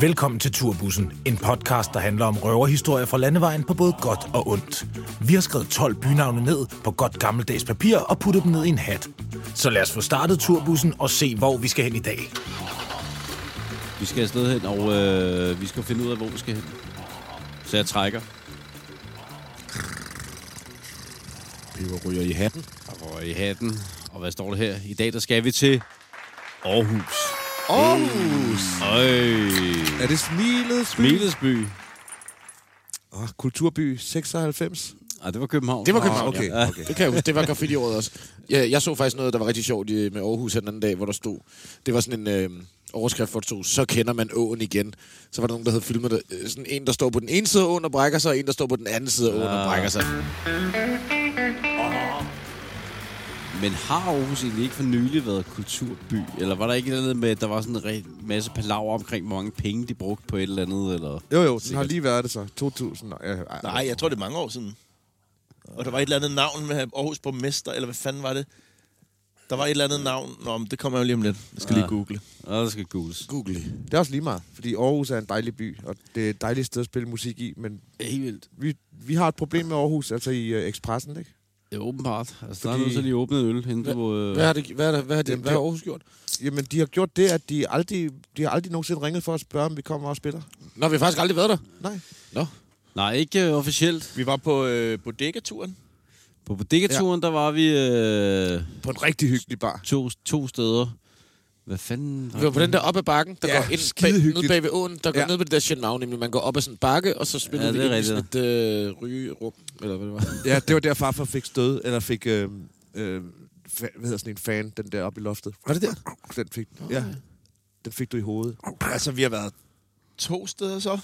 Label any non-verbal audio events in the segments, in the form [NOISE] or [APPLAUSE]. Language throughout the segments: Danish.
Velkommen til Turbussen, en podcast, der handler om røverhistorier fra landevejen på både godt og ondt. Vi har skrevet 12 bynavne ned på godt gammeldags papir og puttet dem ned i en hat. Så lad os få startet Turbussen og se, hvor vi skal hen i dag. Vi skal afsted hen, og øh, vi skal finde ud af, hvor vi skal hen. Så jeg trækker. Peber ryger i hatten. Og i hatten. Og hvad står der her? I dag der skal vi til Aarhus. Aarhus! Øj. Er det Smilets by? Smilesby. Oh, Kulturby 96. Ah, det var København. Det var Ah, København, okay, ja. okay. Det kan jeg huske. Det var graffiti-året også. Jeg, jeg så faktisk noget, der var rigtig sjovt i, med Aarhus den anden dag, hvor der stod... Det var sådan en øh, overskrift, hvor der stod, så kender man åen igen. Så var der nogen, der havde filmet det. Øh, Sådan en, der står på den ene side af åen og brækker sig, og en, der står på den anden side af åen og Ah. brækker sig. Men har Aarhus egentlig ikke for nylig været kulturby? Eller var der ikke et eller andet med, at der var sådan en masse palaver omkring, hvor mange penge de brugte på et eller andet? Eller? Jo, jo, den har lige været det så. 2000. og- Ja, ej, Nej, jeg tror, det er mange år siden. Og der var et eller andet navn med Aarhus borgmester, eller hvad fanden var det? Der var et eller andet navn. Nå, men det kommer jeg jo lige om lidt. Jeg skal Ja. lige google. Nå, der skal googles. Google. Det er også lige meget, fordi Aarhus er en dejlig by, og det er et dejligt sted at spille musik i, men Helt vildt. vi, vi har et problem med Aarhus, altså i uh, Expressen, ikke? Det er åbenbart. Altså, der er Fordi- noget, så lige åbnet øl, inden du... Øh... Hvad har, det, hvad, det, hvad, har det, Jamen, hvad har Aarhus gjort? Jamen, de har gjort det, at de aldrig, de har aldrig nogensinde ringet for at spørge, om vi kommer og spiller. Nå, vi har faktisk aldrig været der. Nej. Nå. Nej, ikke øh, officielt. Vi var på øh, bodega-turen. På bodega-turen, ja. der var vi øh, På en rigtig hyggelig bar. to, to steder. Hvad fanden? Vi var på den der op ad bakken, der Ja, går ind bag, ned bag ved åen, der går Ja. ned ved det der shit navn, nemlig man går op ad sådan en bakke, og så spiller Ja, vi det er ind i sådan et øh, rygerum, eller hvad det var. Ja, det var der farfar fik stød, eller fik, øh, øh, hvad hedder sådan en fan, den der oppe i loftet. Var det der? Den fik, ja, den fik du i hovedet. Altså, vi har været to steder så.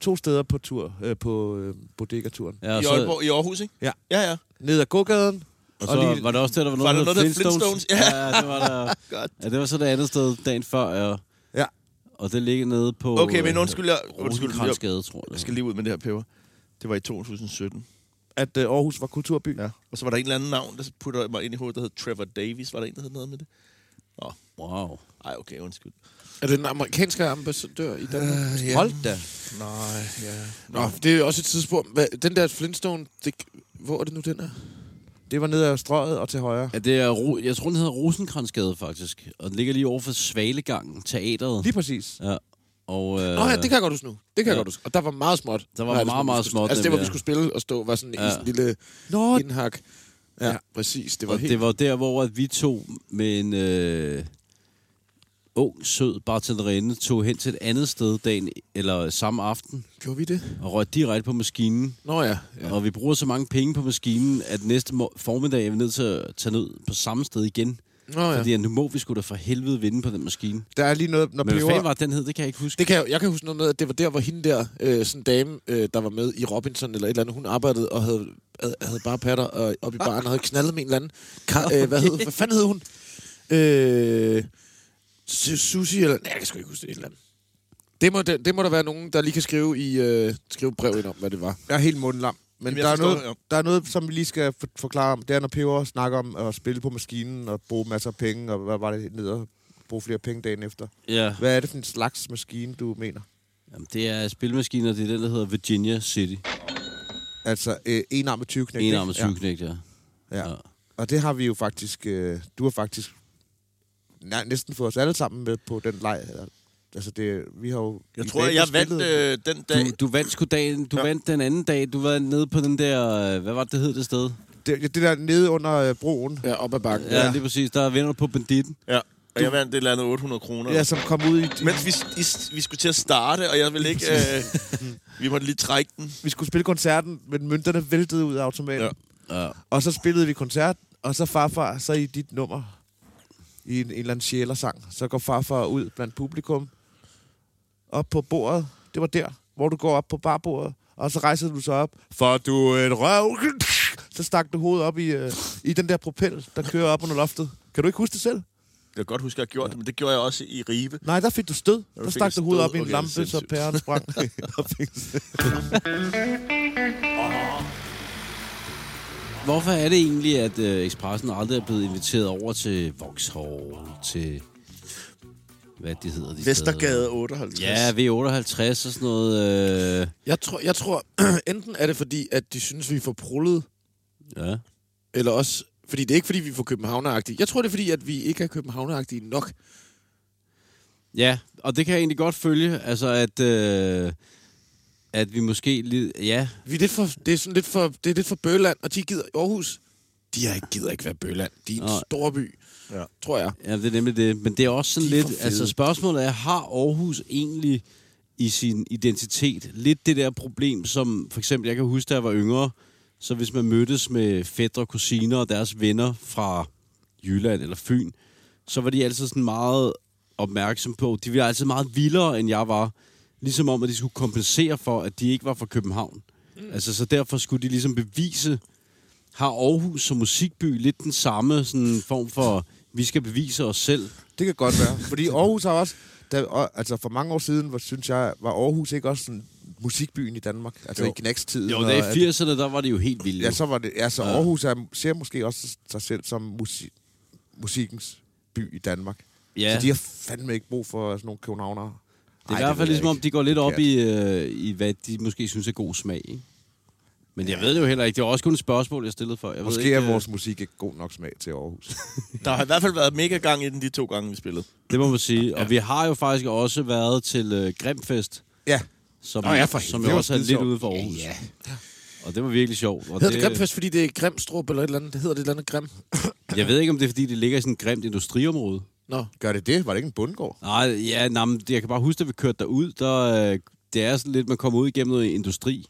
To steder på tur, øh, på øh, bodega-turen. Ja, I, Aalborg, I Aarhus, ikke? Ja. Ja, ja. Ned ad gågaden. Og så og lige- var der også der, der var noget, der der noget, der Flintstones? Ja, ja, det var der. [LAUGHS] Ja, det var så det andet sted dagen før, ja. Ja. Og det ligger nede på... Okay, men undskyld, jeg, undskyld, jeg, tror jeg. jeg skal lige ud med det her peber. Det var i 2017. At øh, Aarhus var kulturby. Ja. Og så var der en eller anden navn, der putter mig ind i hovedet, der hed Trevor Davis. Var der en, der hed noget med det? Wow. Ej, okay, undskyld. Er det den amerikanske ambassadør i Danmark? Øh, ja. Hold da. Nej, ja. Nå, det er også et tidspunkt. Hvad, den der Flintstone, det, hvor er det nu, den er? Det var ned ad strøget og til højre. Ja, det er, jeg tror, den hedder Rosenkrantz-gade, faktisk. Og den ligger lige over for Svalegangen, teateret. Lige præcis. Ja. Og, øh, Nå ja, det kan jeg godt huske nu. Det kan jeg ja. godt huske. Og der var meget småt. Der var Nej, meget, skulle- meget småt, Altså det, hvor vi skulle spille og stå, var sådan ja. I sådan en lille Nå, indhak. Ja, Ja. ja, præcis. Det var og helt... det var der, hvor at vi to med en øh, ung, sød bartenderinde tog hen til et andet sted dagen, eller samme aften, Gjorde vi det? og røg direkte på maskinen. Nå ja. Ja. Og vi bruger så mange penge på maskinen, at næste formiddag er vi nødt til at tage ned på samme sted igen. Nå ja. Fordi nu må vi sgu da for helvede vinde på den maskine. der er lige noget, når Men hvad peber... fanden var den hed? Det kan jeg ikke huske. Det kan jeg, jeg kan huske noget med, at det var der, hvor hende der, øh, sådan en dame, øh, der var med i Robinson eller et eller andet, hun arbejdede og havde, havde, havde bare patter og, op i baren og havde knaldet med en eller anden. Ka- [LAUGHS] øh, hvad, hed, hvad fanden hed hun? Øh, Su- Susi eller... Nej, jeg kan sgu ikke huske det. Et eller andet. Det må, det, det må der være nogen, der lige kan skrive i øh, skrive brev ind om, hvad det var. Jeg er helt mundlam. Men Jamen, der er, forstår noget, der er noget, som vi lige skal for- forklare om. Det er, når Peber snakker om at spille på maskinen og bruge masser af penge, og hvad var det ned og bruge flere penge dagen efter. Ja, Hvad er det for en slags maskine, du mener? Jamen, det er spilmaskiner, det er den, der hedder Virginia City. Altså, øh, enarmet 20 knæk. En armet syvknægt, ja. Ja. Ja. ja. Og det har vi jo faktisk... Øh, du har faktisk nej, næsten fået os alle sammen med på den leg. Altså, det, vi har jo... Jeg tror, jeg vandt øh, den dag. Du, du vandt sgu dagen, du Ja. vandt den anden dag, du var nede på den der, øh, hvad var det, det hed det sted? Det, det der nede under øh, broen, Ja, op ad bakken. Ja, ja. lige præcis, der vinder du på banditten. Ja. Og jeg vandt et eller andet 800 kroner. ja, som kom ud i... Mens vi, i, vi skulle til at starte, og jeg ville ikke... Øh, vi måtte lige trække den. Vi skulle spille koncerten, men mønterne væltede ud af automaten. Ja. Ja. Og så spillede vi koncert, og så farfar, så i dit nummer, i en, en eller anden sjælersang, så går farfar ud blandt publikum, op på bordet. Det var der, hvor du går op på barbordet, og så rejser du så op, for du er en røv. Så stak du hovedet op i, øh, i den der propel, der kører op under loftet. Kan du ikke huske det selv? Jeg kan godt huske, at jeg har gjort det, men det gjorde jeg også i Ribe. Nej, der fik du stød. Der fik stak du hovedet op i en Okay, lampe, så sindssygt. pæren sprang. [LAUGHS] [LAUGHS] Hvorfor er det egentlig, at øh, Expressen aldrig er blevet inviteret over til Vauxhall, til hvad de hedder. De Vestergade steder. 58. Ja, V58 og sådan noget. Øh, Jeg tror, jeg tror [CLEARS THROAT] enten er det fordi, at de synes, vi er for prullet, ja. eller også... Fordi det er ikke, fordi vi er for københavneragtige. Jeg tror, det er, fordi, at vi ikke er københavneragtige nok. ja, og det kan jeg egentlig godt følge. Altså, at, øh, at vi måske... Lidt, ja, Vi er lidt for, det er sådan lidt for, det er lidt for Bøland, og de gider Aarhus. De er ikke, gider ikke være Bøland. De er en Nej. stor by, Ja. tror jeg. Ja, det er nemlig det. Men det er også sådan De er lidt... Altså, spørgsmålet er, har Aarhus egentlig i sin identitet lidt det der problem, som for eksempel, jeg kan huske, da jeg var yngre, så hvis man mødtes med fædre, kusiner og deres venner fra Jylland eller Fyn, så var de altid sådan meget opmærksom på, de var altid meget vildere, end jeg var. Ligesom om, at de skulle kompensere for, at de ikke var fra København. Mm. Altså, så derfor skulle de ligesom bevise, har Aarhus som musikby lidt den samme sådan form for, vi skal bevise os selv? Det kan godt være. Fordi [LAUGHS] Aarhus har også... Der, og- altså for mange år siden, var, synes jeg, var Aarhus ikke også sådan musikbyen i Danmark? Altså Jo. i knækstiden. Jo, at- i 80'erne, der var det jo helt vildt. Ja, så var det... Altså, Ja. Aarhus er, ser måske også sig selv som musik, musikkens by i Danmark. ja. Så de har fandme ikke brug for sådan nogle københavnere. Det er i hvert fald ligesom, om de går lidt op i, øh, i, hvad de måske synes er god smag. Ikke? Men jeg ved det jo heller ikke. Det var også kun et spørgsmål, jeg stillede for. Jeg Måske ved ikke, er øh, vores musik ikke god nok smag til Aarhus. [LAUGHS] Der har i hvert fald været mega gang i den de to gange, vi spillede. Det må man sige. Og vi har jo faktisk også været til øh, Grimfest, ja, som, Nå ja, for som helvede. jo Det også var er lidt skidesjovt. ude for Aarhus. Ja. Og det var virkelig sjovt. Og Hedder det Grimfest, fordi det er Grimstrup eller et eller andet? Det hedder det et eller andet Grim. Jeg ved ikke, om det er, fordi det ligger i sådan et grimt industriområde. Nå, gør det det? Var det ikke en bundgård? Nej, ja, nej, men jeg kan bare huske, at vi kørte derud, der, øh, det er sådan lidt, man kommer ud igennem noget industri.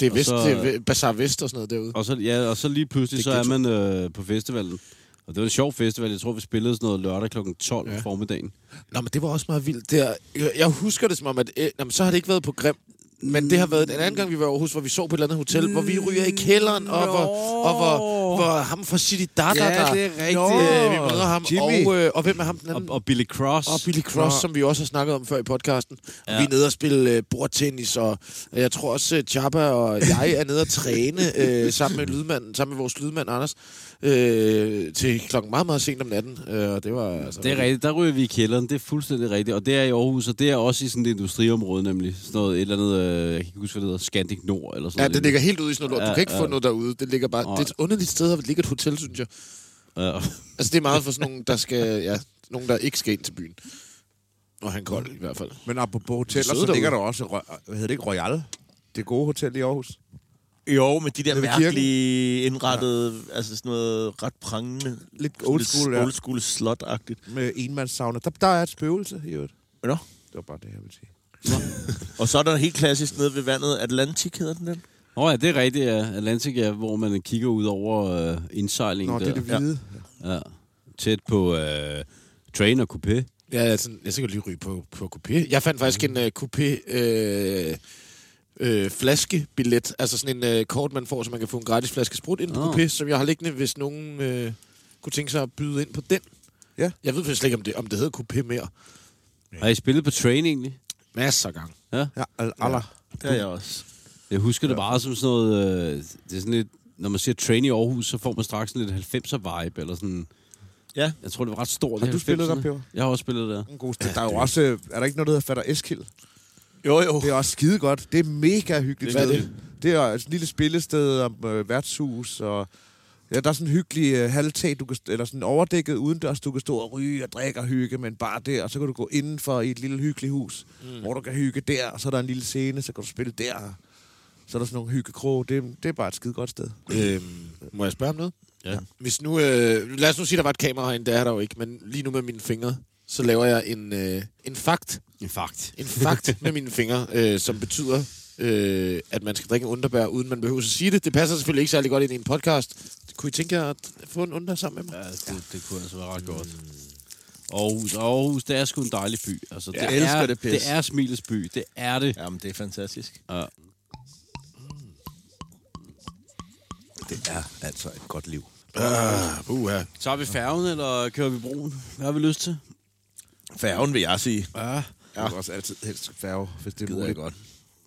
det er, vest, så- det er Bazaar Vest og sådan noget derude. Og så, ja, og så lige pludselig, Det så er man øh, på festivalen. Og det var en sjov festival. Jeg tror, vi spillede sådan noget lørdag kl. 12 ja. Ja. formiddagen. Nå, men det var også meget vildt. Det er, jeg, jeg husker det som om, at øh, jamen, så har det ikke været på Grim. Men det har været en anden gang, vi var i Aarhus, hvor vi så på et eller andet hotel, hvor vi ryger i kælderen, og hvor, og hvor, hvor ham fra City Dada, Ja, der, det er rigtigt. øh, vi møder ham, Jimmy. og, øh, og hvem er ham den Og, anden? og Billy Cross. Og Billy Cross, Nå. som vi også har snakket om før i podcasten. Ja. Vi er nede og spille øh, bordtennis, og øh, jeg tror også, øh, Chapa og jeg er nede og træne øh, sammen med lydmanden, sammen med vores lydmand Anders, øh, til klokken meget, meget sent om natten. Øh, og det var altså... Det er rigtigt. Der ryger vi i kælderen. Det er fuldstændig rigtigt. Og det er i Aarhus, og det er også i sådan et industriområde, nemlig. Sådan noget, et eller andet, øh, jeg kan ikke huske, hvad det hedder, Scandic Nord eller sådan Ja, noget. det ligger helt ude i sådan noget lort. Du Ja, kan ikke få ja. noget derude. Det ligger bare... Nej. Det er et underligt sted at ligge et hotel, synes jeg. Ja. [LAUGHS] Altså, det er meget for sådan nogle, der skal... Ja, nogen, der ikke skal ind til byen. Og han kold i hvert fald. Men apropos hoteller, så ligger der også... Hvad hedder det ikke? Royal? Det gode hotel i Aarhus. Jo, med de der ved kirken. mærkelige indrettede, ja. altså sådan noget ret prangende. Lidt old school, ja. ja. Old school slot-agtigt. Med enmandssauna. Der, der er et spøgelse i øvrigt. Nå. Det var bare det, jeg ville sige. Og så er der helt klassisk nede ved vandet. Atlantic hedder den den? Nå ja, det er rigtigt, ja. Atlantic, ja, hvor man kigger ud over øh, indsejlingen Nå, der. det er det hvide. Ja. Tæt på øh, train og coupé. Ja, jeg, sådan, jeg skal lige ryge på, på coupé. Jeg fandt faktisk en uh, coupé øh, øh, flaskebillet. Altså sådan en øh, kort, man får, så man kan få en gratis flaske sprut ind på Nå. coupé, som jeg har liggende, hvis nogen øh, kunne tænke sig at byde ind på den. Ja. Jeg ved faktisk ikke, om det, om det hedder coupé mere. Har I spillet på train egentlig? Masser af gang. Ja. Ja, al- aller. Det er jeg også. Jeg husker det bare som sådan noget... Øh, det er sådan lidt... Når man siger train i Aarhus, så får man straks sådan lidt 90'er-vibe, eller sådan... Ja. Jeg tror, det var ret stort. Har du spillet der, 90'erne. Peber? Jeg har også spillet der. En god sted. Der er jo også... øh, Er der ikke noget, der hedder Fatter Eskild? Jo, jo. Det er også skide godt. Det er mega hyggeligt Hvad er sted. det? Det er et lille spillested om øh, værtshus, og ja, der er sådan en hyggelig øh, halvtag, du kan, eller sådan overdækket udendørs, du kan stå og ryge og drikke og hygge, men bare der, og så kan du gå indenfor i et lille hyggeligt hus, mm. hvor du kan hygge der, og så er der en lille scene, så kan du spille der. Så er der sådan nogle hyggekroge. Det, det er bare et skide godt sted. Øhm, må jeg spørge om noget? Ja. Hvis nu, øh, lad os nu sige, der var et kamera herinde, det er der jo ikke, men lige nu med mine fingre, så laver jeg en, øh, en fakt, En fakt. en fakt med mine fingre, øh, som betyder, øh, at man skal drikke en underbær, uden man behøver at sige det. Det passer selvfølgelig ikke særlig godt ind i en podcast. Kunne I tænke jer at få en under sammen med mig? Ja, det, det kunne altså være ret godt. Aarhus, Aarhus, det er sgu en dejlig by. Altså, Jeg det elsker er, det pis. Det er Smilets by. Det er det. Jamen, det er fantastisk. Ja. Det er altså et godt liv. Uh, uh, Tager vi færgen, eller kører vi broen? Hvad har vi lyst til? Færgen vil jeg sige. Ja. Jeg vil også altid helst færge, hvis det er muligt. godt.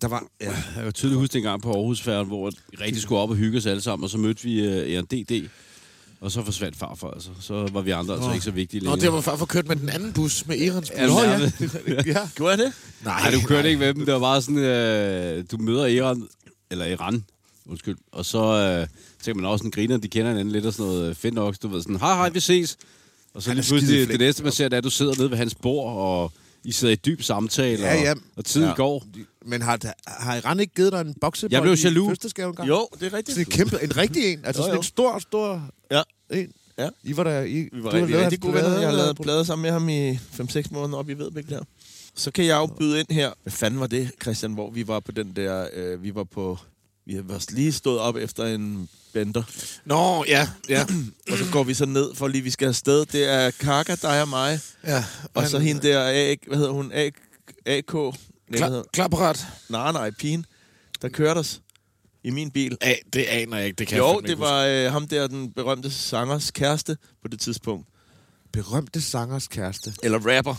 Der var, ja, Jeg kan tydeligt huske en gang på Aarhusfærgen, hvor vi rigtig skulle op og hygge os alle sammen, og så mødte vi uh, ERDD. Og så forsvandt farfar, altså. Så var vi andre altså Nå. ikke så vigtige Nå, længere. det var farfar kørt med den anden bus, med Erens bus. Ja, Nå, ja. ja. Gjorde jeg det? Nej, du kørte ikke med dem. Det var bare sådan, øh, du møder Iran, eller Iran, undskyld. Og så øh, tænker man også sådan, griner, de kender hinanden lidt og sådan noget. øh, Fedt nok, du ved sådan, hej hej, vi ses. Og så Han er lige pludselig, det næste man ser, det er, at du sidder nede ved hans bord, og I sidder i dyb samtale, Ja, ja. Og, og tiden Ja. går. Men har, har Iran ikke givet dig en boksebold Jeg blev i jaloux. fødselsdagsgave engang? Jo, det er rigtigt. Sådan en kæmpe, en rigtig en. Altså Jo, sådan jo. en stor, stor Ja. en. Ja. I var der... I, Vi var rigtig, rigtig gode venner. Jeg har plade- lavet plader sammen med ham i 5-6 måneder op i Vedbæk der. Så kan jeg jo byde ind her. Hvad fanden var det, Christian, hvor vi var på den der... Øh, vi var på... Vi var lige stået op efter en bender. Nå, ja, ja. [CLEARS THROAT] Og så går vi så ned, for lige vi skal afsted. Det er Kaka, dig og mig. ja. Og så hende der, A, hvad hedder hun? A, AK? Nej, hvad hedder- Klar, klarparat. nej, nej, pigen. Der kørte os i min bil. A, det aner jeg ikke. Det kan jeg Jo, det var øh, ham der, den berømte sangers kæreste på det tidspunkt. Berømte sangers kæreste. Eller rapper.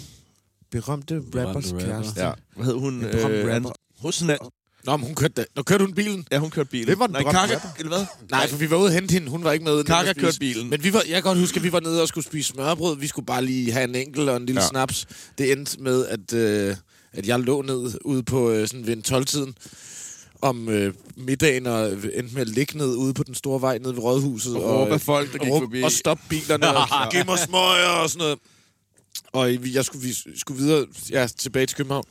Berømte rappers rapper. kæreste. Ja. Hvad hed hun? Øh, rapper. Husna. Nå, men hun kørte, da. Nå, kørte hun bilen? Ja, hun kørte bilen. Hvem var den Nej, Kaka, eller hvad? Nej, for vi var ude og hente hende. Hun var ikke med. Kaka og kørte bilen. Men vi var, jeg kan godt huske, at vi var nede og skulle spise smørbrød. Vi skulle bare lige have en enkelt og en lille Ja. snaps. Det endte med, at, øh, at jeg lå ned ude på øh, sådan ved en 12-tiden om øh, middagen og endte med at ligge ned ude på den store vej nede ved Rådhuset. Og råbe af folk, der gik og, forbi. Og stoppe bilerne og [LAUGHS] give mig smøger og sådan noget. Og jeg skulle, vi skulle videre ja, tilbage til København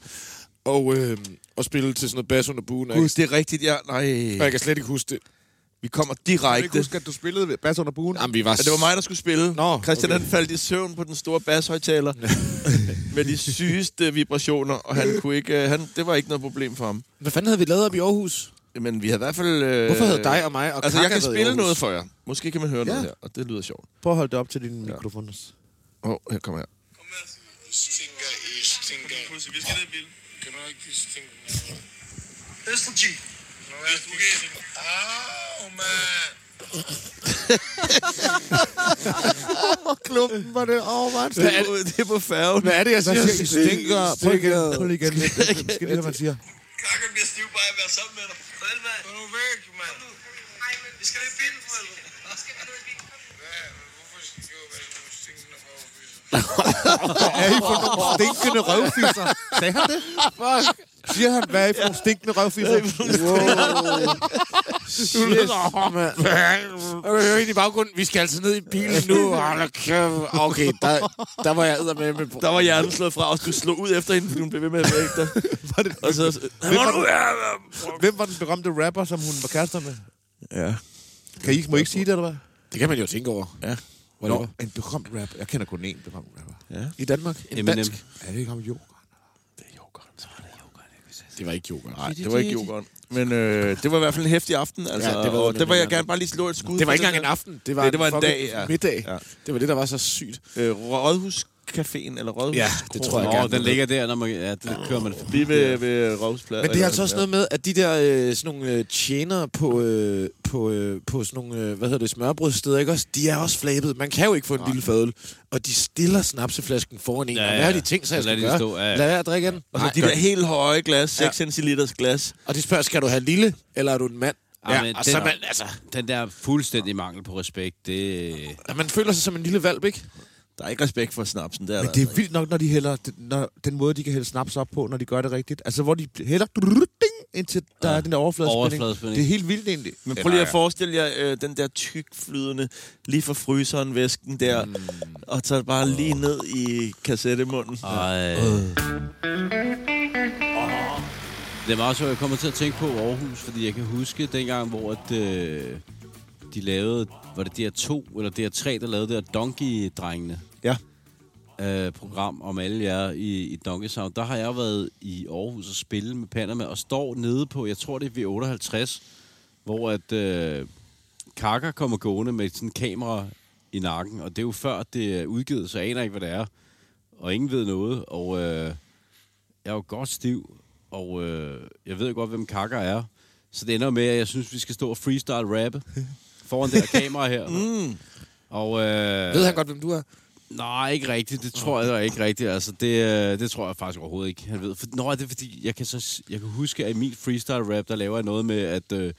og, øh, og spille til sådan noget bas under buen. Jeg, Gud, det er rigtigt, ja. Nej, og jeg kan slet ikke huske det. vi kommer Jeg kan ikke direkte. huske, at du spillede Bass under buen. Jamen, vi var... Ja, det var mig, der skulle spille. Nå, Christian okay. han faldt i søvn på den store basshøjtaler [LAUGHS] med de sygeste vibrationer, og han kunne ikke, øh, han, det var ikke noget problem for ham. Hvad fanden havde vi lavet op i Aarhus? Men vi havde i hvert fald... Øh, Hvorfor havde dig og mig og Altså, jeg kan spille noget for jer. Måske kan man høre Ja. noget her, og det lyder sjovt. Prøv at holde det op til din mikrofon. Åh, oh, her kommer her. Stinker i stinker. Vi skal ned i bilen. G. Au, mand. [LAUGHS] Klumpen var det. Åh, oh, Det er, det er på færgen. Hvad er det, jeg Hvad siger? I? Stinker. Prøv igen. Prøv lige igen. Skal det, hvad man siger? Kakke bliver stiv bare at være sammen med dig. For helvede. Gå nu væk, mand. Vi skal ned i bilen for helvede. Hvad? Hvorfor skal du være nogle stinkende røvfisser? Er I for nogle stinkende røvfisser? Sagde han det? Fuck. Siger han, hvad er I for nogle stinkende røvfisser? Shit, mand. Og jeg ind i baggrunden, vi skal altså ned i bilen nu. Okay, der, der var jeg med med. Der var hjernen slået fra, og du slog ud efter hende, hun blev ved med at vække dig. [LAUGHS] Var det, Og så... hvem, var den, hvem var den berømte rapper, som hun var kærester med? Ja. Kan I, må I ikke sige det, eller hvad? Det kan man jo tænke over. Ja. Whatever. Nå, en berømt rapper. Jeg kender kun én berømt rapper. I Danmark. En Eminem. dansk. Er det ikke ham, Jo? Det var ikke Joker. Nej, det var ikke jokeren. Men øh, det var i hvert fald en hæftig aften, altså. Ja, Ja, det det var var, og det det var jeg gerne bare lige slå et skud Det var ikke engang en aften. Det var, Det- det var en dag, ja. middag. Ja. Det var det, der var så sygt. Øh, Rådhuscaféen, eller Rådhus Ja, det tror jeg gerne. den ligger der, når man, ja, det kører man forbi. Lige ved, ved Rådhuspladsen. Men det er altså også noget med, at de der øh, sådan nogle øh, tjenere på, øh, på, øh, på sådan nogle, øh, hvad hedder det, smørbrødssteder, ikke også? De er også flabet. Man kan jo ikke få en lille fadøl. Og de stiller snapseflasken foran en. Ja, Ja, ja. og hvad har de tænkt sig, jeg skal de gøre? stå, ja, ja. Lad være at drikke den. Og så Nej, de der helt høje glas, 6 Ja. centiliters glas. Og de spørger, skal du have lille, eller er du en mand? Ja, men og den- så man, altså, Den der fuldstændig mangel på respekt, det... at man føler sig som en lille valp, ikke? Der er ikke respekt for snapsen, det er Men der det er altså vildt nok, når de hælder, når, den måde, de kan hælde snaps op på, når de gør det rigtigt. Altså, hvor de hælder, ding, indtil der er den der overfladespænding. Overfladespænding. Det er helt vildt egentlig. Men prøv lige at forestille jer øh, den der tykflydende, lige fra fryseren væsken der, mm. og så bare lige ned i kassettemunden. Ej. Det var også, jeg kommer til at tænke på Aarhus, fordi jeg kan huske dengang, hvor at, øh, de lavede, var det DR2 eller DR3, der lavede det her Donkey-drengene Ja. øh, program om alle jer i, i Donkey Sound. Der har jeg været i Aarhus og spille med Panama og står nede på, jeg tror det er V58, hvor at øh, Kaka kommer gående med sådan en kamera i nakken, og det er jo før det er udgivet, så jeg aner ikke, hvad det er. Og ingen ved noget, og øh, jeg er jo godt stiv, og øh, jeg ved godt, hvem Kaka er. Så det ender med, at jeg synes, vi skal stå og freestyle-rappe [LAUGHS] foran det her kamera her. mm. Og, øh, Ved han godt, hvem du er? Nej, ikke rigtigt. Det tror jeg ikke rigtigt. Altså, det, øh, det tror jeg faktisk overhovedet ikke, han ved. For, nå, det er fordi, jeg kan, så, jeg kan huske, at i min freestyle rap, der laver jeg noget med, at øh,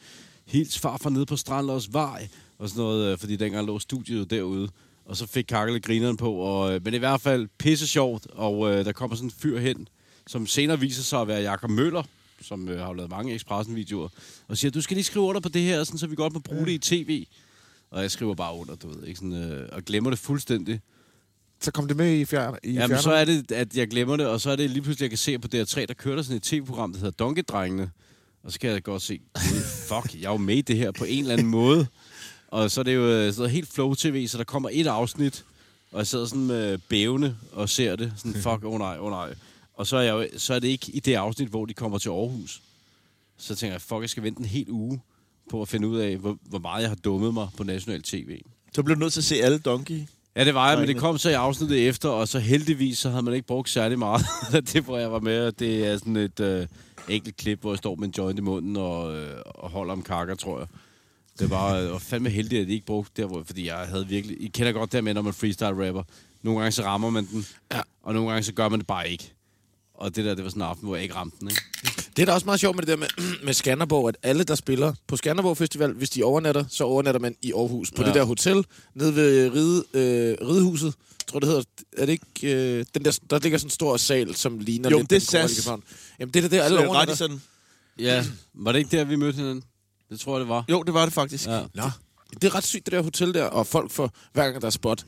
hils farfar nede på Strandløs Vej, og sådan noget, øh, fordi dengang lå studiet derude. Og så fik Kakkel grineren på, og, øh, men i hvert fald pisse sjovt, og øh, der kommer sådan en fyr hen, som senere viser sig at være Jakob Møller, som øh, har lavet mange Expressen-videoer, og siger, du skal lige skrive under på det her, sådan, så vi godt må bruge det i tv. Og jeg skriver bare under, du ved, ikke? Sådan, øh, og glemmer det fuldstændig. Så kom det med i fjern. I Jamen, fjerneren. så er det, at jeg glemmer det, og så er det lige pludselig, jeg kan se på DR3, der kører der sådan et tv-program, der hedder Donkedrengene. Og så kan jeg godt se, "Gud, fuck, jeg er jo med i det her på en eller anden måde. Og så er det jo øh, sådan noget helt flow-tv, så der kommer et afsnit, og jeg sidder sådan med bævende og ser det. Sådan, [LAUGHS] fuck, åh oh nej, åh oh nej. Og så er, jeg, jo- så er det ikke i det afsnit, hvor de kommer til Aarhus. Så tænker jeg, fuck, jeg skal vente en hel uge på at finde ud af, hvor, hvor meget jeg har dummet mig på national tv. Så blev du nødt til at se alle Donkey. Ja, det var jeg, men det kom så i afsnittet efter, og så heldigvis, så havde man ikke brugt særlig meget. [LAUGHS] det, hvor jeg var med, og det er sådan et øh, enkelt klip, hvor jeg står med en joint i munden og, øh, og holder om kakker, tror jeg. Det var øh, fandme heldigt, at de ikke brugte der, hvor, fordi jeg havde virkelig... I kender godt det med, når man freestyle-rapper. Nogle gange så rammer man den, Ja. og nogle gange så gør man det bare ikke. Og det der, det var sådan en aften, hvor jeg ikke ramte den, ikke? Det er da også meget sjovt med det der med, [CLEARS THROAT] med Skanderborg, at alle, der spiller på Skanderborg Festival, hvis de overnatter, så overnatter man i Aarhus. På Ja. det der hotel, nede ved ride, øh, Ridehuset, tror det hedder. Er det ikke... Øh, den der, der ligger sådan en stor sal, som ligner Jo, lidt... det er SAS. Jamen, det er det der, alle Alle overnatter. Radisson. Ja, var det ikke der, vi mødte hinanden? Det tror jeg, det var. Jo, det var det faktisk. Ja. Nå, det er ret sygt, det der hotel der, og folk får, hver gang der er spot,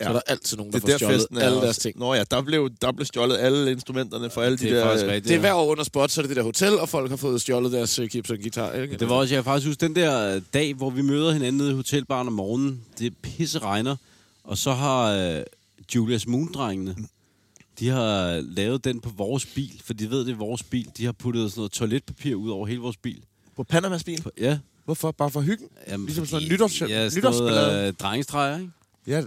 ja. så er der altid nogen, der Det får der stjålet festen er alle også. deres ting. Nå ja, der blev, der blev stjålet alle instrumenterne for alle Det de er der... faktisk rigtigt. Det er ja. hver år under spot, så er det det der hotel, og folk har fået stjålet deres øh, kips og guitar. Ikke? Det var også, jeg faktisk huske, den der øh, dag, hvor vi møder hinanden nede i hotelbaren om morgenen, det pisse regner, og så har øh, Julius Moon-drengene, de har lavet den på vores bil, for de ved, det er vores bil. De har puttet sådan noget toiletpapir ud over hele vores bil. På Panamas bil. På- Ja. Hvorfor? Bare for hyggen? Jamen, Ligesom sådan en nytårs- ja, sådan nytårsballade. noget, øh, drengestreger, ikke? Ja,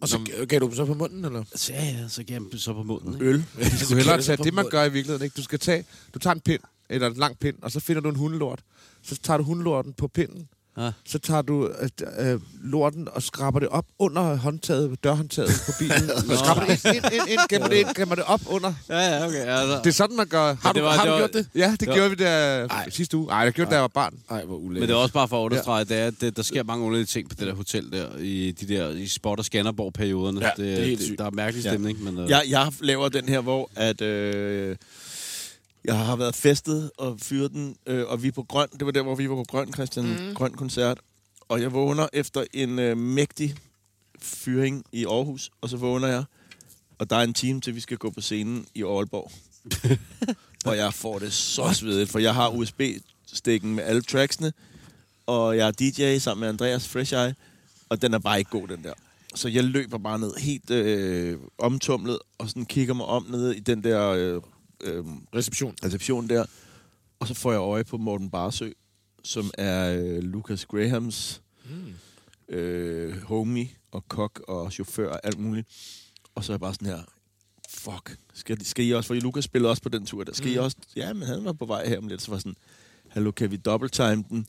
Og så g- gav du dem så på munden, eller? Så, ja, ja, så gav jeg dem så på munden. Ikke? Øl. [LAUGHS] du skulle hellere tage det, man gør i virkeligheden. Ikke? Du skal tage, du tager en pind, eller en lang pind, og så finder du en hundelort. Så tager du hundelorten på pinden, Ja. så tager du øh, øh, lorten og skraber det op under håndtaget, dørhåndtaget på bilen. [LAUGHS] og skraber det ind, ind, ind, ind, gemmer det ind, gemmer det op under. Ja, ja, okay. Altså, Det er sådan, man gør. Har det du, var- har det du var- gjort det? Ja, det det var- gjorde vi der Ej. sidste uge. Nej, det gjorde det, da jeg var barn. Nej, hvor ulækkert. Men det er også bare for at understrege, det er, at det, der sker mange underlige ting på det der hotel der, i de der i Spot- og Skanderborg-perioderne. Ja, det er helt sygt. Der er mærkelig Ja. stemning, men... Øh, Jeg, jeg laver den her, hvor at, øh, jeg har været festet og fyret den, øh, og vi er på Grøn. Det var der, hvor vi var på Grøn, Christian. Mm. Grøn koncert. Og jeg vågner efter en øh, mægtig fyring i Aarhus, og så vågner jeg, og der er en time til, vi skal gå på scenen i Aalborg. [LAUGHS] og jeg får det så svedigt, for jeg har USB-stikken med alle tracksene, og jeg er DJ sammen med Andreas Fresh Eye, og den er bare ikke god, den der. Så jeg løber bare ned helt øh, omtumlet, og sådan kigger mig om nede i den der øh, øh, Reception. reception der. Og så får jeg øje på Morten Barsø, som er øh, Lucas Grahams mm. øh, homie og kok og chauffør og alt muligt. Og så er jeg bare sådan her, fuck, skal, skal I også, for Lucas spillede også på den tur der, skal mm. I også, ja, men han var på vej her om lidt, så var sådan, hallo, kan vi double time den?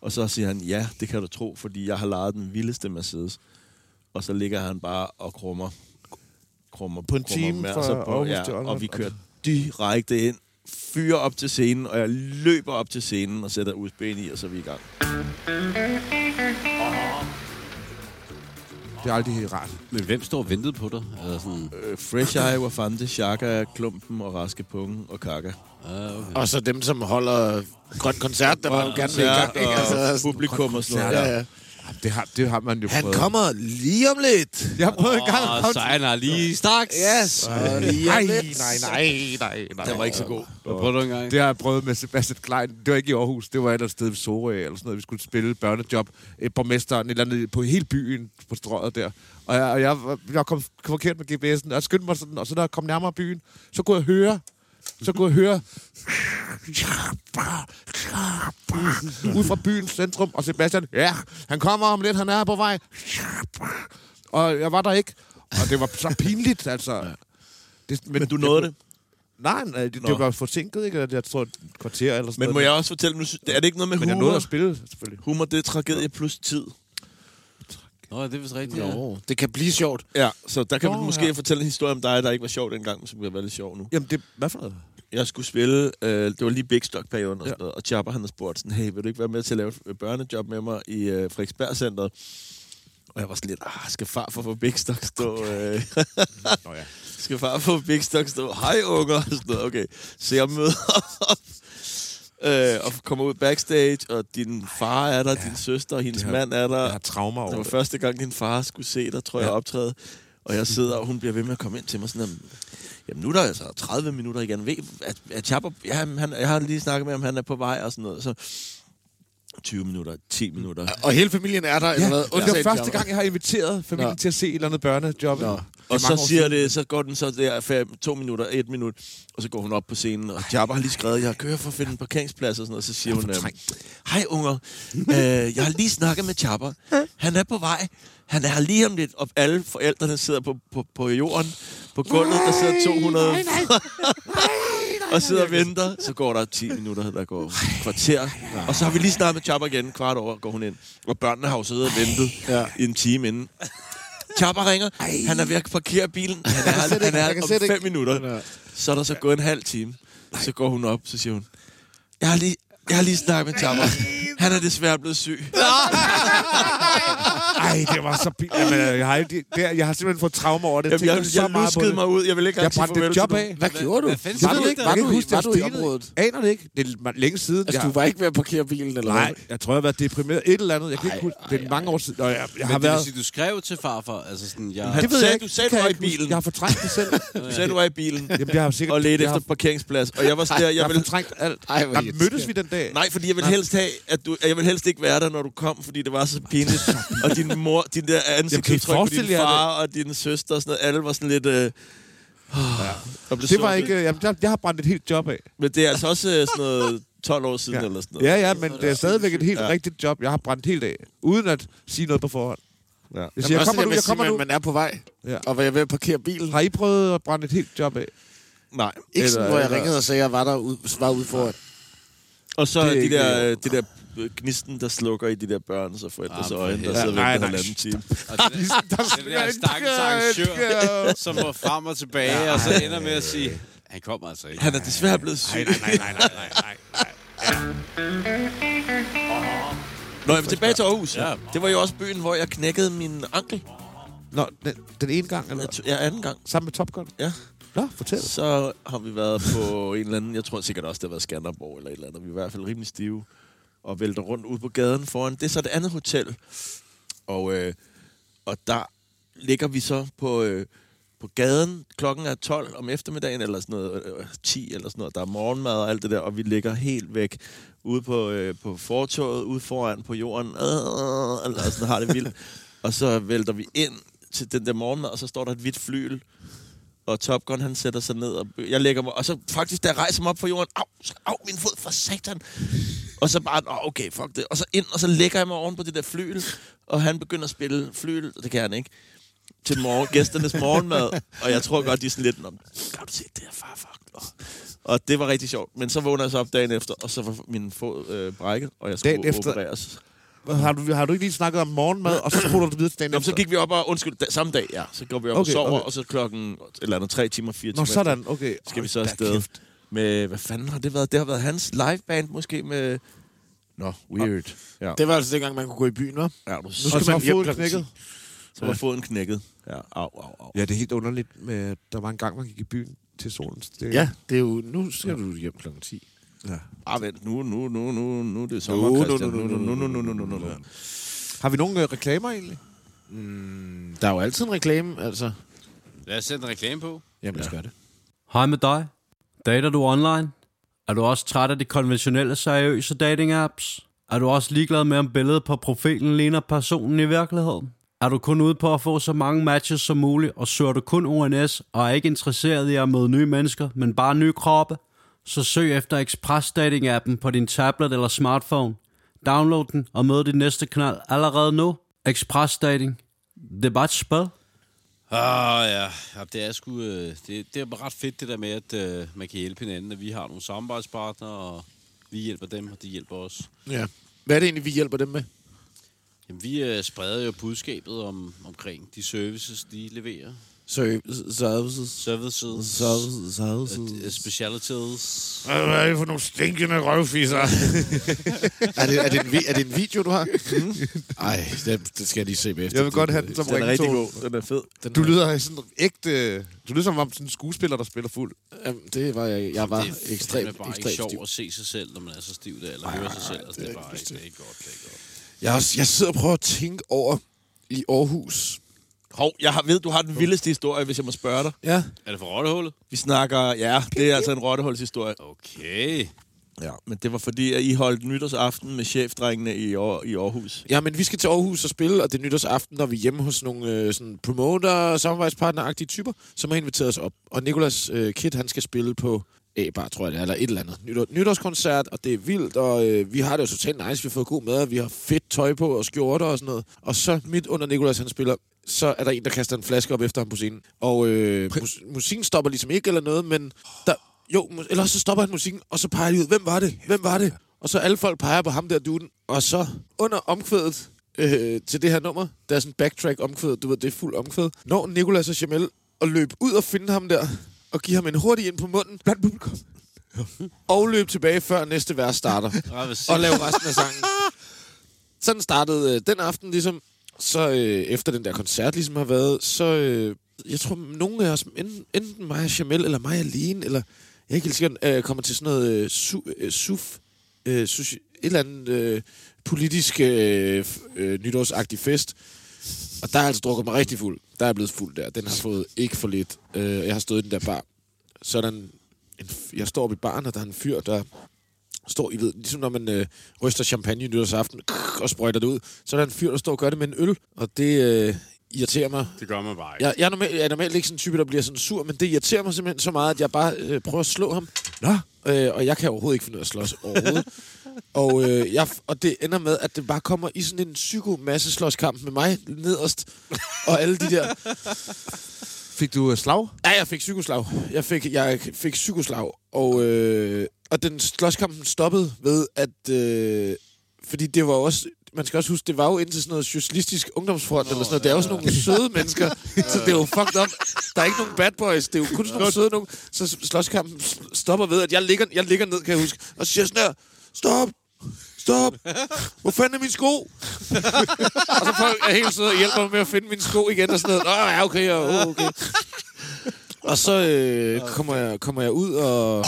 Og så siger han, ja, det kan du tro, fordi jeg har lejet den vildeste Mercedes. Og så ligger han bare og krummer, krummer På en krummer time fra Aarhus ja, til Aalborg. og vi kører direkte ind, fyrer op til scenen, og jeg løber op til scenen og sætter USB'en i, og så er vi i gang. Det er aldrig helt rart. Men hvem står og ventede på dig? Altså sådan, Øh, Fresh Eye, Wafante, Shaka, Klumpen og Raske Punge og Kaka. ah, okay. Og så dem, som holder grøn koncert, der var gerne vil i gang. Ikke? og Altså, sådan- publikum og sådan noget. ja, Ja. Det har, det har man jo Han prøvet. kommer lige om lidt. Jeg har prøvet en gang. Så han har lige straks. Yes. Og lige Nej, nej, nej, nej, nej. Den var ikke så god. Hvad prøvede du engang? Det har jeg prøvet med Sebastian Klein. Det var ikke i Aarhus. Det var et eller andet sted ved Sorø eller sådan noget. Vi skulle spille børnejob. Et borgmesteren, et eller andet på hele byen på strøget der. Og jeg, og jeg, var- jeg kom forkert med GPS'en, og jeg skyndte mig sådan, og så da jeg kom nærmere byen, så kunne jeg høre, så kunne jeg høre, ud fra byens centrum, og Sebastian, ja, han kommer om lidt, han er på vej. Og jeg var der ikke, og det var så pinligt, altså. Det, Men du nåede det. Nej, nej det, Nå. det var forsinket, ikke? Jeg tror, et kvarter eller sådan Men må noget. jeg også fortælle, nu, er det ikke noget med Men jeg humor? nåede at spille, selvfølgelig. Humor, det er tragedie plus tid. Nå, det er vist rigtigt, ja. Jo, det kan blive sjovt. Ja, så der kan Nå, vi måske ja. fortælle en historie om dig, der ikke var sjov dengang, men som bliver være lidt sjov nu. Jamen, det, hvad for noget? jeg skulle spille, øh, det var lige Big Stock-perioden og Ja. sådan noget, og Chopper han havde spurgt sådan, hey, vil du ikke være med til at lave et børnejob med mig i øh, Frederiksberg Centeret? Og jeg var sådan lidt, ah, skal far for for Big Stock stå... Øh, Nå ja. [LAUGHS] skal far for Big Stock stå, hej unger, og sådan noget, okay. Så jeg møder op, øh, og kommer ud backstage, og din far er der, ja, din søster og hendes det har- mand er der. Jeg har traumer Det over var det. første gang, din far skulle se dig, tror jeg, Ja. optræde. Og jeg sidder, og hun bliver ved med at komme ind til mig sådan, jamen, jamen nu er der altså 30 minutter igen. Ved, at, at Chapper, ja, han, jeg har lige snakket med ham, han er på vej og sådan noget. Så 20 minutter, 10 minutter. Og hele familien er der, Ja, eller hvad? det var Undtagen første gang, jeg har inviteret familien Nå. til at se et eller andet børnejob. Nå. Det er Og så siger det, så går den så der fem, to minutter, et minut, og så går hun op på scenen, og Jabba har lige skrevet, jeg kører for at finde en parkeringsplads og sådan noget, så siger hun, øhm, hej unger, øh, jeg har lige snakket med Jabba, han er på vej, han er lige om lidt, og alle forældrene sidder på, på, på jorden, på gulvet, der sidder 200 og sidder og venter. Så går der 10 minutter, der går et kvarter. Og så har vi lige snakket med Chopper igen. Kvart over går hun ind. Og børnene har jo siddet og ventet Ja. i en time inden. Chopper ringer. Han er ved at parkere bilen. Han er, slet han ikke- er om ikke- fem minutter. Så er der så gået en halv time. Så går hun op, så siger hun, jeg har lige, jeg har lige snakket med Chopper. Han er desværre blevet syg. [LAUGHS] Ej, det var så pinligt. Jamen, jeg, har, det, jeg har simpelthen fået traumer over det. Jamen, jeg, tænkte så jeg meget luskede mig ud. Jeg vil ikke Jeg brændte et job af. Hvad gjorde du? hvad fanden Var du ikke, Jeg var du, huske, var jeg du i området? Aner det ikke. Det er længe siden. Altså, jeg, du var ikke ved at parkere bilen, eller Nej, hvad? jeg tror, jeg har været deprimeret. Et eller andet. Jeg kan ikke huske. Det er mange år siden. Jeg, jeg har været... sige, du skrev til farfar, altså sådan, jeg... Det ved sagde, jeg ikke. du sagde, du var jeg i bilen. Jeg har fortrængt det selv. Du [LAUGHS] sagde, du var i bilen. Jamen, jeg har sikkert... og ledte jeg efter parkeringsplads. Og jeg var sådan der, jeg jeg har ville, fortrængt alt. Mødtes vi den dag. Nej, fordi jeg vil helst have, at du, jeg vil helst ikke være der, når du kom, fordi det var så pinligt. [LAUGHS] og din mor, din der ansigtsudtryk på din far og din søster og sådan noget, alle var sådan lidt... Øh, ja. Det var ikke... Jamen, jeg, jeg har brændt et helt job af. Men det er altså også øh, sådan noget 12 år siden Ja. eller sådan noget. Ja, ja, men det er stadigvæk et helt Ja. rigtigt job. Jeg har brændt helt af. Uden at sige noget på forhånd. Ja. Jeg siger, jeg kommer nu, med jeg kommer man- nu. Man er på vej, Ja. og var jeg ved at parkere bilen. Har I prøvet at brænde et helt job af? Nej. Ikke sådan, Eller- hvor jeg eller- ringede og sagde, at jeg var der ude, var ude foran. Og så Det er de der, øh, det der øh, gnisten, der slukker i de der børns og forældres Ah, for øjne, der sidder Nej, væk på nej. halvanden time. Og det, [LAUGHS] den der stakkels arrangør, som var frem og tilbage, og så ender med at sige, han kommer altså ikke. Han er desværre blevet syg. Nej, nej, nej, nej, nej, nej. Nå, jeg vil tilbage til Aarhus. Ja. Det var jo også byen, hvor jeg knækkede min ankel. Nå, den, den ene gang, eller? Ja, anden gang. Sammen med Top Gun? Ja. Nå, fortæl. Så har vi været på en eller anden, jeg tror sikkert også, det har været Skanderborg eller et eller andet. Vi er i hvert fald rimelig stive og vælter rundt ud på gaden foran. Det er så et andet hotel. Og, øh, og der ligger vi så på, øh, på gaden. Klokken er 12 om eftermiddagen, eller sådan noget, øh, 10 eller sådan noget. Der er morgenmad og alt det der, og vi ligger helt væk ude på, øh, på fortoget, ude foran på jorden. Øh, eller sådan har det vildt. [LAUGHS] og så vælter vi ind til den der morgenmad, og så står der et hvidt flyl og Top Gun, han sætter sig ned, og jeg lægger mig, og så faktisk, jeg rejser mig op på jorden, au, au, min fod, for satan. Og så bare, oh, okay, fuck det. Og så ind, og så lægger jeg mig oven på det der flyl, og han begynder at spille flyl, og det kan han ikke, til morgen, gæsternes morgenmad. Og jeg tror godt, de er sådan lidt, "Nå, kan du se det her, far, fuck. Og det var rigtig sjovt. Men så vågner jeg så op dagen efter, og så var min fod øh, brækket, og jeg skulle Dagen efter? opereres. Har du, har du ikke lige snakket om morgenmad, og så spoler du videre til dagen så efter? gik vi op og, undskyld, da, samme dag, ja. Så går vi op Okay, og sover, okay. og så klokken, et eller andet, tre timer, fire Nå, timer efter, sådan, okay. skal vi så afsted kæft. med, hvad fanden har det været? Det har været hans liveband måske med... Nå, weird. Ja, Det var altså dengang, man kunne gå i byen, hva'? ja du Og så, så man hjem foden klokken knækket. så var foden knækket. Ja, au, au, au. Ja, det er helt underligt. Med, der var en gang, man gik i byen til solen. Det, Ja, det er jo... Nu skal du hjem klokken 10. ja. Ah, vent, nu, nu, nu, nu, nu er det sommer, Nu, nu, Christian. nu, Nu, nu, nu, nu, nu, nu, nu, nu. Har vi nogle øh, reklamer egentlig? Mm, der er jo altid en reklame, altså. Lad os sætte en reklame på. Jamen, lad os gøre det. Hej med dig. Dater du online? Er du også træt af de konventionelle seriøse dating-apps? Er du også ligeglad med, om billedet på profilen ligner personen i virkeligheden? Er du kun ude på at få så mange matches som muligt, og søger du kun ONS og er ikke interesseret i at møde nye mennesker, men bare nye kroppe? Så søg efter Express Dating-appen på din tablet eller smartphone. Download den og mød dit næste knald allerede nu. Express Dating. Det er bare et spil. Ah, ja. ja det er sgu... Øh, det, det er ret fedt, det der med, at øh, man kan hjælpe hinanden, at vi har nogle samarbejdspartnere, og vi hjælper dem, og de hjælper os. Ja. Hvad er det egentlig, vi hjælper dem med? Jamen, vi øh, spreder jo budskabet om, omkring de services, de leverer. Services. Services. Services. Services. Specialities. Hvad er det for nogle stinkende røvfisser? [LAUGHS] er, det, er, det en, er det en video, du har? Ej, det, det skal jeg lige se bagefter. Jeg vil godt have den som Den er rigtig god. Den er fed. Den Du lyder sådan ægte... Du lyder som om sådan en skuespiller, der spiller fuld. Jamen, det var jeg. Jeg var det er ekstremt, fandme bare ikke ekstremt sjovt stiv. at se sig selv, når man er så stiv der, eller høre sig selv. Altså, det er bare ikke, det er ikke godt. Det er ikke godt. Jeg, er også, jeg sidder og prøver at tænke over i Aarhus. Hov, jeg har, ved, du har den vildeste historie, hvis jeg må spørge dig. Ja. Er det for rottehullet? Vi snakker... Ja, det er altså en rottehulshistorie. Okay. Ja. Men det var fordi, at I holdt nytårsaften med chefdrengene i, Aar- i Aarhus. Ja, men vi skal til Aarhus og spille, og det er nytårsaften, når vi er hjemme hos nogle øh, sådan promoter, samarbejdspartner-agtige typer, som har inviteret os op. Og Nikolas øh, Kid, han skal spille på A-bar, tror jeg det er, eller et eller andet. Nytår, nytårskoncert, og det er vildt, og øh, vi har det jo totalt nice. Vi har fået god mad, og vi har fedt tøj på og skjorter og sådan noget. Og så midt under Nikolas, han spiller, så er der en, der kaster en flaske op efter ham på scenen. Og øh, mus- musikken stopper ligesom ikke eller noget, men der, jo, eller så stopper han musikken, og så peger de ud, hvem var det? Hvem var det? Og så alle folk peger på ham der duden, og så under omkvædet øh, til det her nummer, der er sådan en backtrack omkvædet, du ved, det er fuld omkvæd, når Nicolas og Jamel og løb ud og finde ham der, og give ham en hurtig ind på munden blandt publikum. [LAUGHS] og løb tilbage, før næste vers starter og lave resten af sangen. [LAUGHS] Sådan startede øh, den aften ligesom. Så øh, efter den der koncert ligesom har været, så øh, jeg tror, nogle af os, enten, enten mig og Jamel, eller mig alene, eller jeg er ikke helt sikker, øh, kommer til sådan noget øh, su, øh, suf, øh, sushi, et eller andet øh, politisk øh, øh, nytårsagtig fest. Og der har jeg altså drukket mig rigtig fuld. Der er jeg blevet fuld der. Den har fået ikke for lidt. Øh, jeg har stået i den der bar. Sådan, en, jeg står oppe i baren, og der er en fyr, der står, I ved, ligesom når man øh, ryster champagne nytårsaften og sprøjter det ud, så er der en fyr, der står og gør det med en øl, og det øh, irriterer mig. Det gør man bare ikke. Jeg, jeg, er normalt, jeg er normalt ikke sådan en type, der bliver sådan sur, men det irriterer mig simpelthen så meget, at jeg bare øh, prøver at slå ham. Nå. Øh, og jeg kan overhovedet ikke finde ud af at slås overhovedet. [LAUGHS] og, øh, jeg, og det ender med, at det bare kommer i sådan en psyko-masse slåskamp med mig nederst, og alle de der Fik du uh, slag? Ja, jeg fik psykoslag. Jeg fik, jeg fik psykoslag, og, øh, og den slåskampen stoppede ved, at... Øh, fordi det var også... Man skal også huske, det var jo indtil sådan noget socialistisk ungdomsfront, eller sådan noget. Det er jo sådan nogle søde mennesker, så det er jo fucked up. Der er ikke nogen bad boys, det er jo kun sådan nogle søde nogen. Så slåskampen stopper ved, at jeg ligger, jeg ligger ned, kan jeg huske, og siger sådan her, stop, stop, hvor fanden er min sko? og så folk er helt søde og hjælper mig med at finde min sko igen, og sådan noget. Nå, ja, okay, ja, oh, okay. Og så øh, kommer, jeg, kommer jeg ud, og,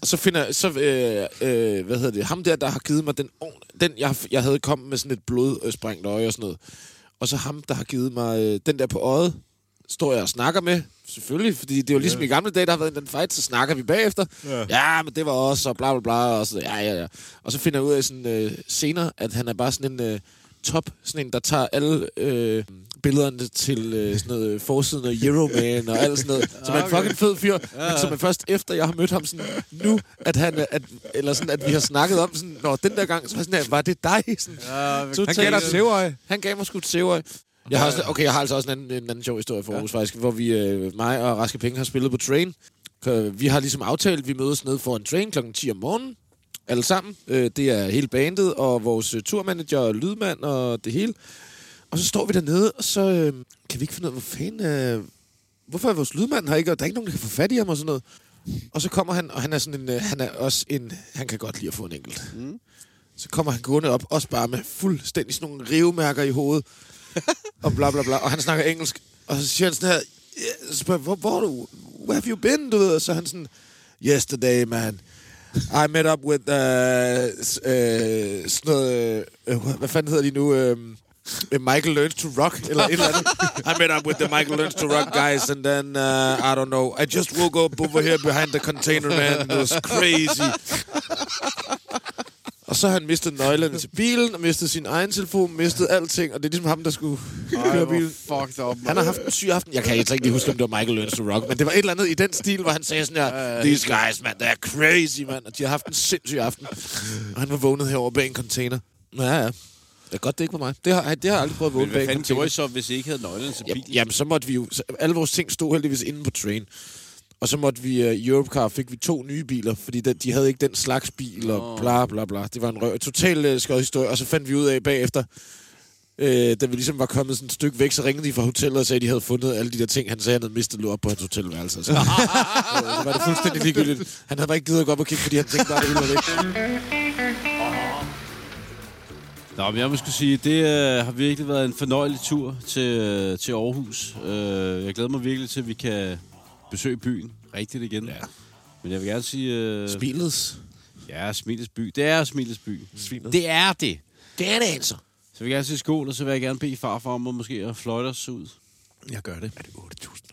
og så finder så, øh, øh, hvad hedder det, ham der, der har givet mig den, den jeg, jeg havde kommet med sådan et blodsprængt øje og sådan noget. Og så ham, der har givet mig øh, den der på øjet, står jeg og snakker med, selvfølgelig, fordi det er jo ligesom yeah. i gamle dage, der har været en fight, så snakker vi bagefter. Yeah. Ja, men det var også, og bla bla bla, og så, ja, ja, ja. Og så finder jeg ud af sådan øh, senere, at han er bare sådan en øh, top, sådan en, der tager alle øh, billederne til øh, sådan noget forsiden af Euroman og alt sådan noget. [LAUGHS] Så man er fucking fed fyr, ja. men som er først efter, jeg har mødt ham sådan nu, at han, at, eller sådan, at vi har snakket om sådan, når den der gang, så var sådan, her, var det dig? Sådan, Ja, Han totalt- gav dig et tævøje. han gav mig sgu et sævøj. Jeg har også, okay, jeg har altså også en anden, en anden sjov historie for Aarhus, faktisk, hvor vi, øh, mig og Raske Penge har spillet på Train. Øh, Vi har ligesom aftalt, at vi mødes nede for en Train kl. 10 om morgenen. Alle sammen. Øh, Det er hele bandet, og vores øh, turmanager, og lydmand, og det hele. Og så står vi dernede, og så øh, kan vi ikke finde ud af, hvor fanden... Øh, hvorfor er vores lydmand her ikke? Og der er ikke nogen, der kan få fat i ham og sådan noget. Og så kommer han, og han er sådan en... Øh, han er også en... Han kan godt lide at få en enkelt. Mm. Så kommer han gående op, også bare med fuldstændig sådan nogle rivemærker i hovedet og bla bla bla, og han snakker engelsk, og så siger han sådan her, så spørger, hvor, hvor du, where have you been, du ved, og så er han sådan, yesterday, man, I met up with, uh, s- uh, sådan noget, uh, hvad fanden hedder de nu, Michael Learns to Rock, eller et eller andet. I met up with the Michael Learns to Rock guys, and then, uh, I don't know, I just woke up over here behind the container, man, it was crazy. Så har han mistet nøglerne til bilen, og mistet sin egen telefon, mistet alting, og det er ligesom ham, der skulle køre bilen. fucked up. Han har haft en syg aften. Jeg kan ikke rigtig huske, om det var Michael Learns to Rock, men det var et eller andet i den stil, hvor han sagde sådan her, These guys, man, they're crazy, man. Og de har haft en sindssyg aften. Og han var vågnet herovre bag en container. Ja, ja. Det er godt, det ikke var mig. Det har, det har jeg aldrig prøvet at vågne Men bag hvad en fanden gjorde I container. så, hvis I ikke havde nøglerne til bilen? jamen, så måtte vi jo... Så alle vores ting stod heldigvis inde på train. Og så måtte vi... Uh, Europcar fik vi to nye biler, fordi de, de havde ikke den slags bil, og bla bla bla. Det var en røv. Total uh, skød historie. Og så fandt vi ud af bagefter, Øh, da vi ligesom var kommet sådan et stykke væk, så ringede de fra hotellet og sagde, at de havde fundet alle de der ting, han sagde, han havde mistet lå op på hans hotelværelse. Så, så, så var det fuldstændig ligegyldigt. Han havde bare ikke givet at gå op og kigge, fordi han tænkte bare, at det hele var væk. Nå, men jeg må skulle sige, det øh, har virkelig været en fornøjelig tur til, øh, til Aarhus. Øh, jeg glæder mig virkelig til, at vi kan besøge byen rigtigt igen. Ja. Men jeg vil gerne sige... Øh, Smilets. ja, Smilets by. Det er Smilets by. Svinet. Det er det. Det er det altså. Så jeg vil gerne sige skål, og så vil jeg gerne bede farfar om at måske at fløjte os ud. Jeg gør det. Er det 8.000?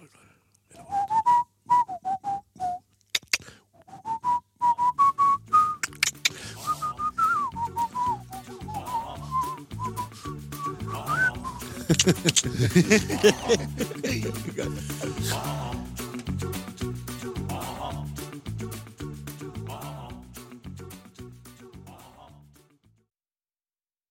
[LAUGHS] [LAUGHS] [LAUGHS]